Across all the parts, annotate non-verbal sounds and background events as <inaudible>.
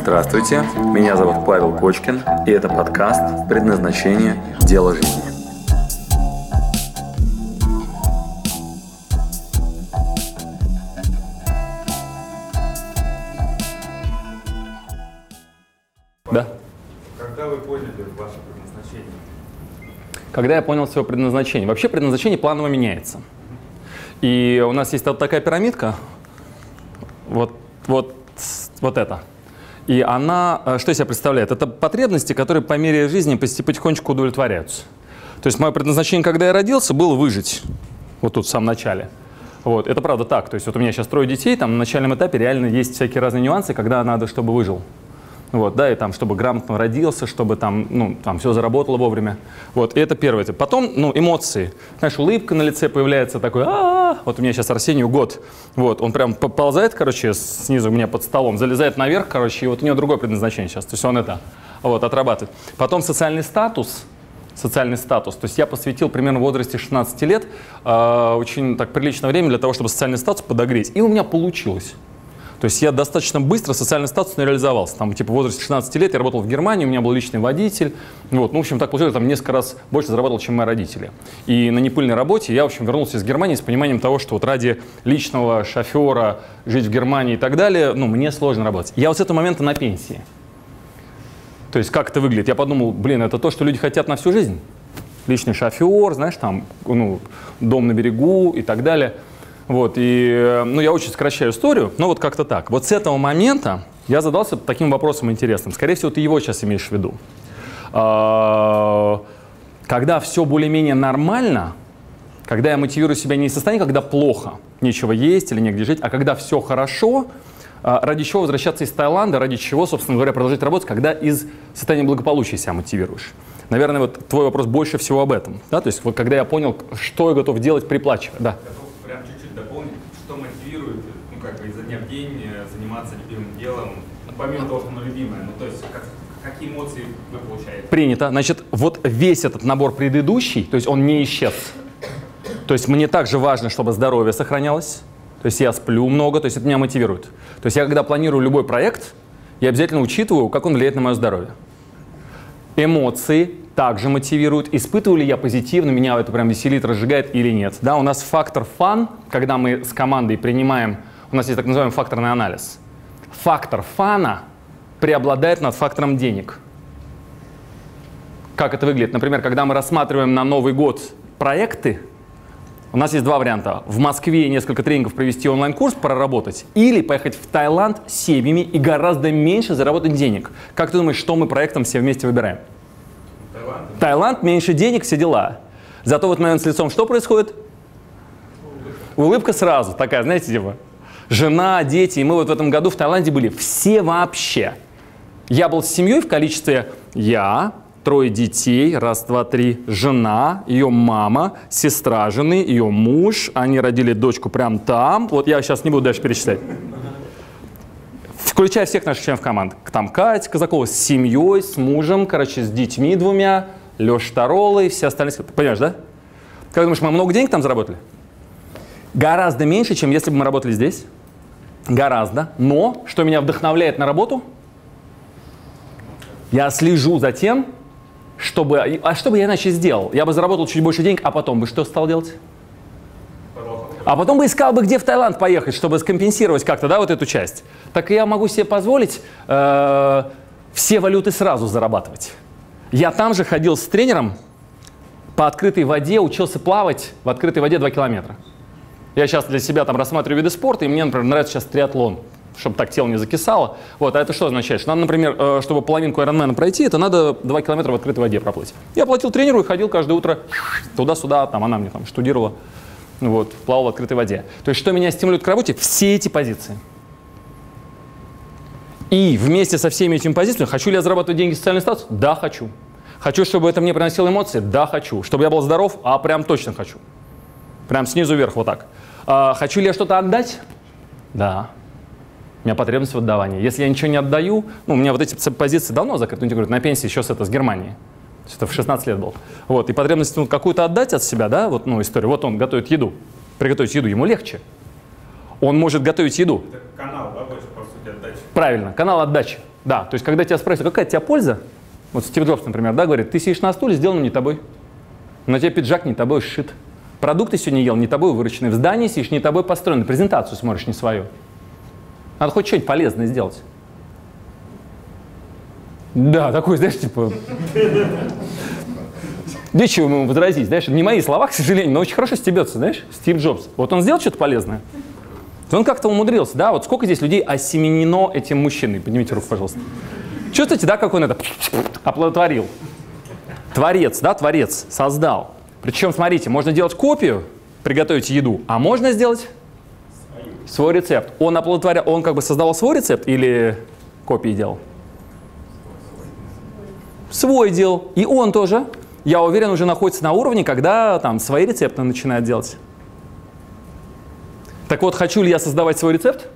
Здравствуйте, меня зовут Павел Кочкин, и это подкаст «Предназначение. Дело жизни». Да. Когда вы поняли ваше предназначение? Когда я понял свое предназначение. Вообще предназначение планово меняется. И у нас есть вот такая пирамидка, вот, вот, вот это. И она, э, что себя представляет? Это потребности, которые по мере жизни потихонечку удовлетворяются. То есть мое предназначение, когда я родился, было выжить. Вот тут в самом начале. Вот, это правда так. То есть вот у меня сейчас трое детей, там на начальном этапе реально есть всякие разные нюансы, когда надо, чтобы выжил. Вот, да, и там, чтобы грамотно родился, чтобы там, ну, там все заработало вовремя. Вот, и это первое. Потом, ну, эмоции. Знаешь, улыбка на лице появляется такой, а Вот у меня сейчас Арсению год. Вот, он прям ползает, короче, снизу у меня под столом, залезает наверх, короче, и вот у него другое предназначение сейчас. То есть он это, вот, отрабатывает. Потом социальный статус, социальный статус. То есть я посвятил примерно в возрасте 16 лет э, очень так приличное время для того, чтобы социальный статус подогреть. И у меня получилось. То есть я достаточно быстро социальный статус не реализовался. Там, типа, в возрасте 16 лет я работал в Германии, у меня был личный водитель. Вот, ну, в общем, так получилось, там несколько раз больше заработал, чем мои родители. И на непыльной работе я, в общем, вернулся из Германии с пониманием того, что вот ради личного шофера жить в Германии и так далее, ну, мне сложно работать. Я вот с этого момента на пенсии. То есть как это выглядит? Я подумал, блин, это то, что люди хотят на всю жизнь. Личный шофер, знаешь, там, ну, дом на берегу и так далее – вот, и, э, ну, я очень сокращаю историю, но вот как-то так. Вот с этого момента я задался таким вопросом интересным. Скорее всего, ты его сейчас имеешь в виду. А, когда все более-менее нормально, когда я мотивирую себя не из состояния, когда плохо, нечего есть или негде жить, а когда все хорошо, а, ради чего возвращаться из Таиланда, ради чего, собственно говоря, продолжать работать, когда из состояния благополучия себя мотивируешь. Наверное, вот твой вопрос больше всего об этом. Да? То есть вот когда я понял, что я готов делать, приплачивая. Да. Помимо того, что оно любимое, ну то есть как, какие эмоции вы получаете? Принято. Значит, вот весь этот набор предыдущий, то есть он не исчез. То есть мне также важно, чтобы здоровье сохранялось. То есть я сплю много, то есть это меня мотивирует. То есть я когда планирую любой проект, я обязательно учитываю, как он влияет на мое здоровье. Эмоции также мотивируют. Испытываю ли я позитивно, меня это прям веселит, разжигает или нет. Да, у нас фактор фан, когда мы с командой принимаем, у нас есть так называемый факторный анализ фактор фана преобладает над фактором денег. Как это выглядит? Например, когда мы рассматриваем на Новый год проекты, у нас есть два варианта. В Москве несколько тренингов провести онлайн-курс, проработать, или поехать в Таиланд с семьями и гораздо меньше заработать денег. Как ты думаешь, что мы проектом все вместе выбираем? Таиланд. Таиланд, меньше денег, все дела. Зато вот момент с лицом что происходит? Улыбка. Улыбка сразу, такая, знаете, типа, жена, дети. И мы вот в этом году в Таиланде были все вообще. Я был с семьей в количестве я, трое детей, раз, два, три, жена, ее мама, сестра жены, ее муж. Они родили дочку прям там. Вот я сейчас не буду дальше перечислять. Включая всех наших членов команды. Там Катя Казакова с семьей, с мужем, короче, с детьми двумя, Леша Таролой, все остальные. Понимаешь, да? Как думаешь, мы много денег там заработали? Гораздо меньше, чем если бы мы работали здесь гораздо. Но, что меня вдохновляет на работу, я слежу за тем, чтобы... А что бы я иначе сделал? Я бы заработал чуть больше денег, а потом бы что стал делать? А потом бы искал бы, где в Таиланд поехать, чтобы скомпенсировать как-то, да, вот эту часть. Так я могу себе позволить э, все валюты сразу зарабатывать. Я там же ходил с тренером по открытой воде, учился плавать в открытой воде 2 километра. Я сейчас для себя там рассматриваю виды спорта, и мне, например, нравится сейчас триатлон чтобы так тело не закисало. Вот, а это что означает? Что надо, например, э, чтобы половинку Ironman пройти, это надо 2 километра в открытой воде проплыть. Я платил тренеру и ходил каждое утро туда-сюда, там она мне там штудировала, вот, плавал в открытой воде. То есть что меня стимулирует к работе? Все эти позиции. И вместе со всеми этими позициями, хочу ли я зарабатывать деньги социальный статус? Да, хочу. Хочу, чтобы это мне приносило эмоции? Да, хочу. Чтобы я был здоров? А прям точно хочу. Прям снизу вверх вот так. А, хочу ли я что-то отдать? Да. У меня потребность в отдавании. Если я ничего не отдаю, ну, у меня вот эти позиции давно закрыты, ну, говорят, на пенсии еще с, это, с Германии. Это в 16 лет был. Вот, и потребность ну, какую-то отдать от себя, да, вот, ну, история. Вот он готовит еду. Приготовить еду ему легче. Он может готовить еду. Это канал, да, больше? по сути, отдача. Правильно, канал отдачи. Да, то есть когда тебя спрашивают, какая от тебя польза, вот Стив Джобс, например, да, говорит, ты сидишь на стуле, сделано не тобой. На тебе пиджак не тобой сшит. Продукты сегодня ел не тобой выращенные. В здании сидишь не тобой построен. Презентацию смотришь не свою. Надо хоть что-нибудь полезное сделать. Да, такой, знаешь, типа... Нечего ему возразить, знаешь, не мои слова, к сожалению, но очень хорошо стебется, знаешь, Стив Джобс. Вот он сделал что-то полезное, он как-то умудрился, да, вот сколько здесь людей осеменено этим мужчиной, поднимите руку, пожалуйста. Чувствуете, да, как он это <sniffs> оплодотворил? Творец, да, творец, создал. Причем, смотрите, можно делать копию, приготовить еду, а можно сделать свой рецепт. Он оплодотворял, он как бы создавал свой рецепт или копии делал? Свой делал. И он тоже, я уверен, уже находится на уровне, когда там свои рецепты начинает делать. Так вот, хочу ли я создавать свой рецепт?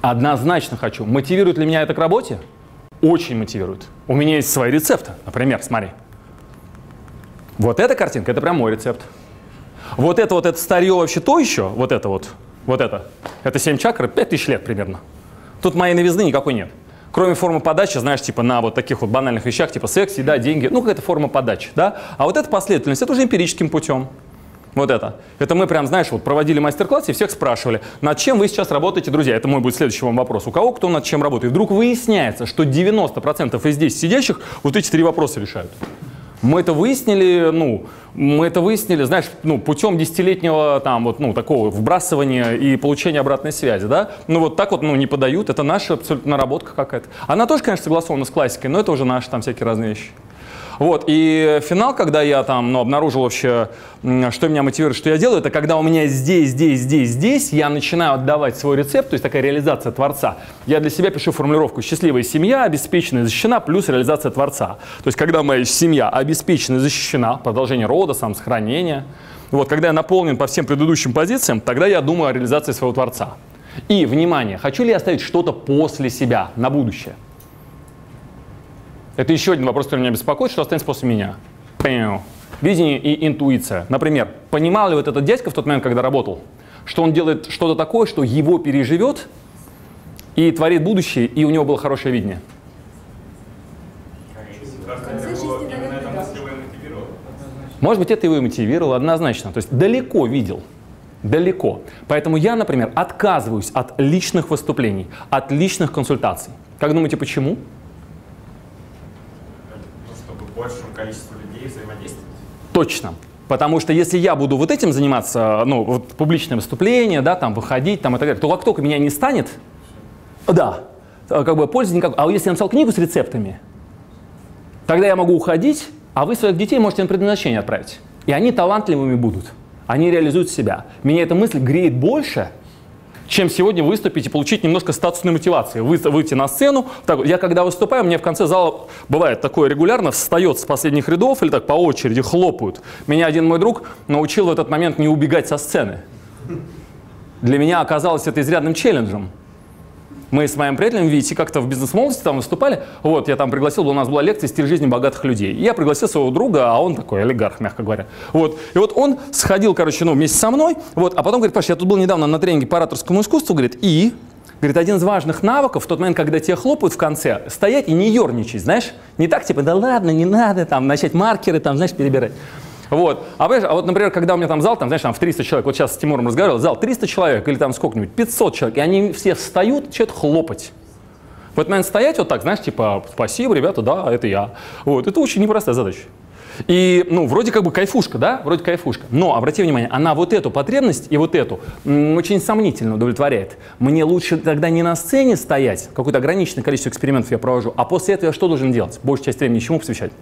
Однозначно хочу. Мотивирует ли меня это к работе? Очень мотивирует. У меня есть свои рецепты. Например, смотри. Вот эта картинка, это прям мой рецепт. Вот это вот, это старье вообще то еще, вот это вот, вот это. Это 7 чакр, 5000 лет примерно. Тут моей новизны никакой нет. Кроме формы подачи, знаешь, типа на вот таких вот банальных вещах, типа секс, еда, деньги, ну какая-то форма подачи, да? А вот эта последовательность, это уже эмпирическим путем. Вот это. Это мы прям, знаешь, вот проводили мастер-класс и всех спрашивали, над чем вы сейчас работаете, друзья? Это мой будет следующий вам вопрос. У кого кто над чем работает? И вдруг выясняется, что 90% из здесь сидящих вот эти три вопроса решают. Мы это выяснили, ну, мы это выяснили, знаешь, ну, путем десятилетнего там вот, ну, такого вбрасывания и получения обратной связи, да. Ну, вот так вот, ну, не подают, это наша абсолютно наработка какая-то. Она тоже, конечно, согласована с классикой, но это уже наши там всякие разные вещи. Вот, и финал, когда я там, ну, обнаружил вообще, что меня мотивирует, что я делаю, это когда у меня здесь, здесь, здесь, здесь, я начинаю отдавать свой рецепт, то есть такая реализация Творца. Я для себя пишу формулировку «счастливая семья, обеспечена и защищена, плюс реализация Творца». То есть когда моя семья обеспечена защищена, продолжение рода, самосохранение, вот, когда я наполнен по всем предыдущим позициям, тогда я думаю о реализации своего Творца. И, внимание, хочу ли я оставить что-то после себя на будущее? Это еще один вопрос, который меня беспокоит, что останется после меня. Видение и интуиция. Например, понимал ли вот этот дядька в тот момент, когда работал, что он делает что-то такое, что его переживет и творит будущее, и у него было хорошее видение? Может быть, это его и мотивировало однозначно. То есть далеко видел. Далеко. Поэтому я, например, отказываюсь от личных выступлений, от личных консультаций. Как думаете, почему? Большему количеству людей взаимодействовать? Точно. Потому что если я буду вот этим заниматься, ну, вот публичное выступление, да, там, выходить, там, и так далее, то как только меня не станет, да, как бы пользы никак. А если я написал книгу с рецептами, тогда я могу уходить, а вы своих детей можете на предназначение отправить. И они талантливыми будут. Они реализуют себя. Меня эта мысль греет больше, чем сегодня выступить и получить немножко статусной мотивации. Вы, выйти на сцену. Так, я когда выступаю, мне в конце зала бывает такое регулярно, встает с последних рядов или так по очереди хлопают. Меня один мой друг научил в этот момент не убегать со сцены. Для меня оказалось это изрядным челленджем. Мы с моим приятелем Вити как-то в бизнес-молодости там выступали. Вот, я там пригласил, у нас была лекция «Стиль жизни богатых людей». Я пригласил своего друга, а он такой олигарх, мягко говоря. Вот. И вот он сходил, короче, ну, вместе со мной. Вот, а потом говорит, Паш, я тут был недавно на тренинге по ораторскому искусству, говорит, и Говорит, один из важных навыков в тот момент, когда тебя хлопают в конце, стоять и не ерничать, знаешь? Не так, типа, да ладно, не надо, там, начать маркеры, там, знаешь, перебирать. Вот. А, а вот, например, когда у меня там зал, там, знаешь, там в 300 человек, вот сейчас с Тимуром разговаривал, зал 300 человек или там сколько-нибудь, 500 человек, и они все встают, начинают хлопать. В этот момент стоять вот так, знаешь, типа, спасибо, ребята, да, это я. Вот, это очень непростая задача. И, ну, вроде как бы кайфушка, да, вроде кайфушка. Но, обрати внимание, она вот эту потребность и вот эту очень сомнительно удовлетворяет. Мне лучше тогда не на сцене стоять, какое-то ограниченное количество экспериментов я провожу, а после этого я что должен делать? Большую часть времени чему посвящать?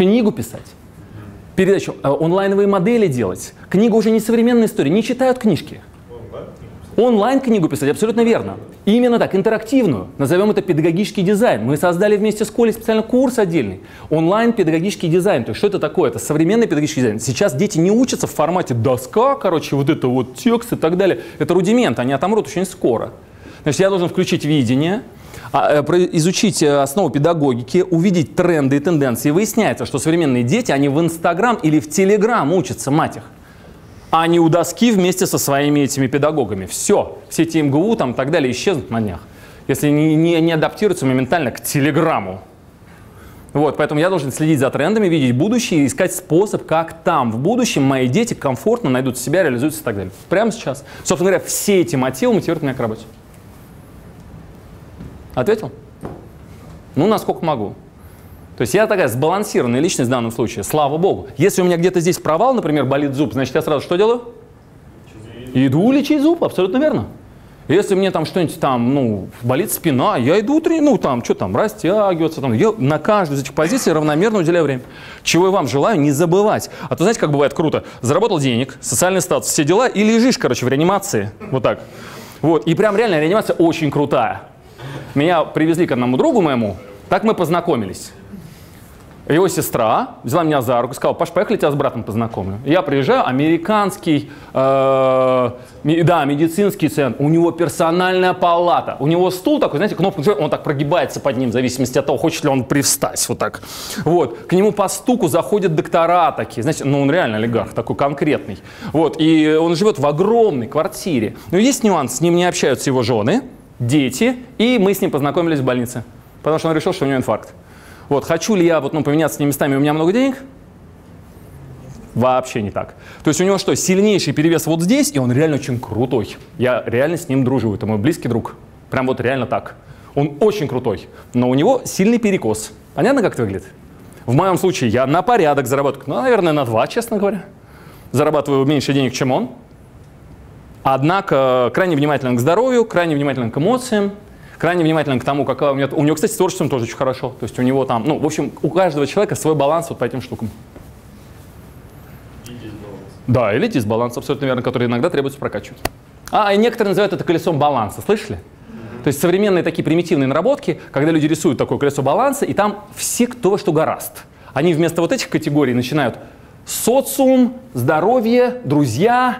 Книгу писать передачу, э, онлайновые модели делать. Книга уже не современная история, не читают книжки. Онлайн книгу писать, абсолютно верно. Именно так, интерактивную. Назовем это педагогический дизайн. Мы создали вместе с Колей специально курс отдельный. Онлайн педагогический дизайн. То есть что это такое? Это современный педагогический дизайн. Сейчас дети не учатся в формате доска, короче, вот это вот текст и так далее. Это рудимент, они отомрут очень скоро. Значит, я должен включить видение, а, э, изучить э, основу педагогики, увидеть тренды и тенденции. Выясняется, что современные дети, они в Инстаграм или в Телеграм учатся, мать их. а не у доски вместе со своими этими педагогами. Все, все эти МГУ там и так далее исчезнут на днях, если не, не, не адаптируются моментально к телеграмму. Вот, поэтому я должен следить за трендами, видеть будущее и искать способ, как там в будущем мои дети комфортно найдут себя, реализуются и так далее. Прямо сейчас. Собственно говоря, все эти мотивы мотивируют меня к работе. Ответил? Ну, насколько могу. То есть я такая сбалансированная личность в данном случае, слава богу. Если у меня где-то здесь провал, например, болит зуб, значит я сразу что делаю? Иду лечить зуб, абсолютно верно. Если мне там что-нибудь там, ну, болит спина, я иду, ну, там, что там, растягиваться, там, я на каждую из этих позиций равномерно уделяю время. Чего я вам желаю, не забывать. А то знаете, как бывает круто? Заработал денег, социальный статус, все дела, и лежишь, короче, в реанимации, вот так. Вот, и прям реально реанимация очень крутая. Меня привезли к одному другу моему, так мы познакомились. Его сестра взяла меня за руку и сказала, Паш, поехали тебя с братом познакомлю. Я приезжаю, американский, э, да, медицинский центр, у него персональная палата, у него стул такой, знаете, кнопку, он так прогибается под ним, в зависимости от того, хочет ли он привстать, вот так. Вот, к нему по стуку заходят доктора такие, знаете, ну он реально олигарх, такой конкретный. Вот, и он живет в огромной квартире. Но есть нюанс, с ним не общаются его жены, дети, и мы с ним познакомились в больнице, потому что он решил, что у него инфаркт. Вот, хочу ли я вот, ну, поменяться с ними местами, у меня много денег? Вообще не так. То есть у него что, сильнейший перевес вот здесь, и он реально очень крутой. Я реально с ним дружу, это мой близкий друг. Прям вот реально так. Он очень крутой, но у него сильный перекос. Понятно, как это выглядит? В моем случае я на порядок зарабатываю, ну, наверное, на два, честно говоря. Зарабатываю меньше денег, чем он. Однако крайне внимателен к здоровью, крайне внимателен к эмоциям, крайне внимателен к тому, какая у него... У него, кстати, с творчеством тоже очень хорошо. То есть у него там, ну, в общем, у каждого человека свой баланс вот по этим штукам. Да, или дисбаланс, абсолютно верно, который иногда требуется прокачивать. А, и некоторые называют это колесом баланса, слышали? То есть современные такие примитивные наработки, когда люди рисуют такое колесо баланса, и там все кто во что гораст. Они вместо вот этих категорий начинают социум, здоровье, друзья,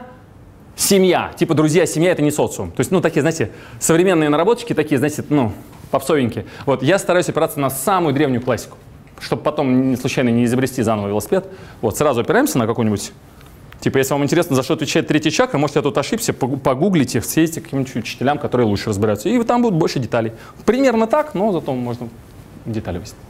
семья. Типа друзья, семья — это не социум. То есть, ну, такие, знаете, современные наработчики такие, знаете, ну, попсовенькие. Вот, я стараюсь опираться на самую древнюю классику, чтобы потом случайно не изобрести заново велосипед. Вот, сразу опираемся на какой-нибудь Типа, если вам интересно, за что отвечает третья чакра, может, я тут ошибся, погуглите, съездите к каким-нибудь учителям, которые лучше разбираются. И там будет больше деталей. Примерно так, но зато можно детали выяснить.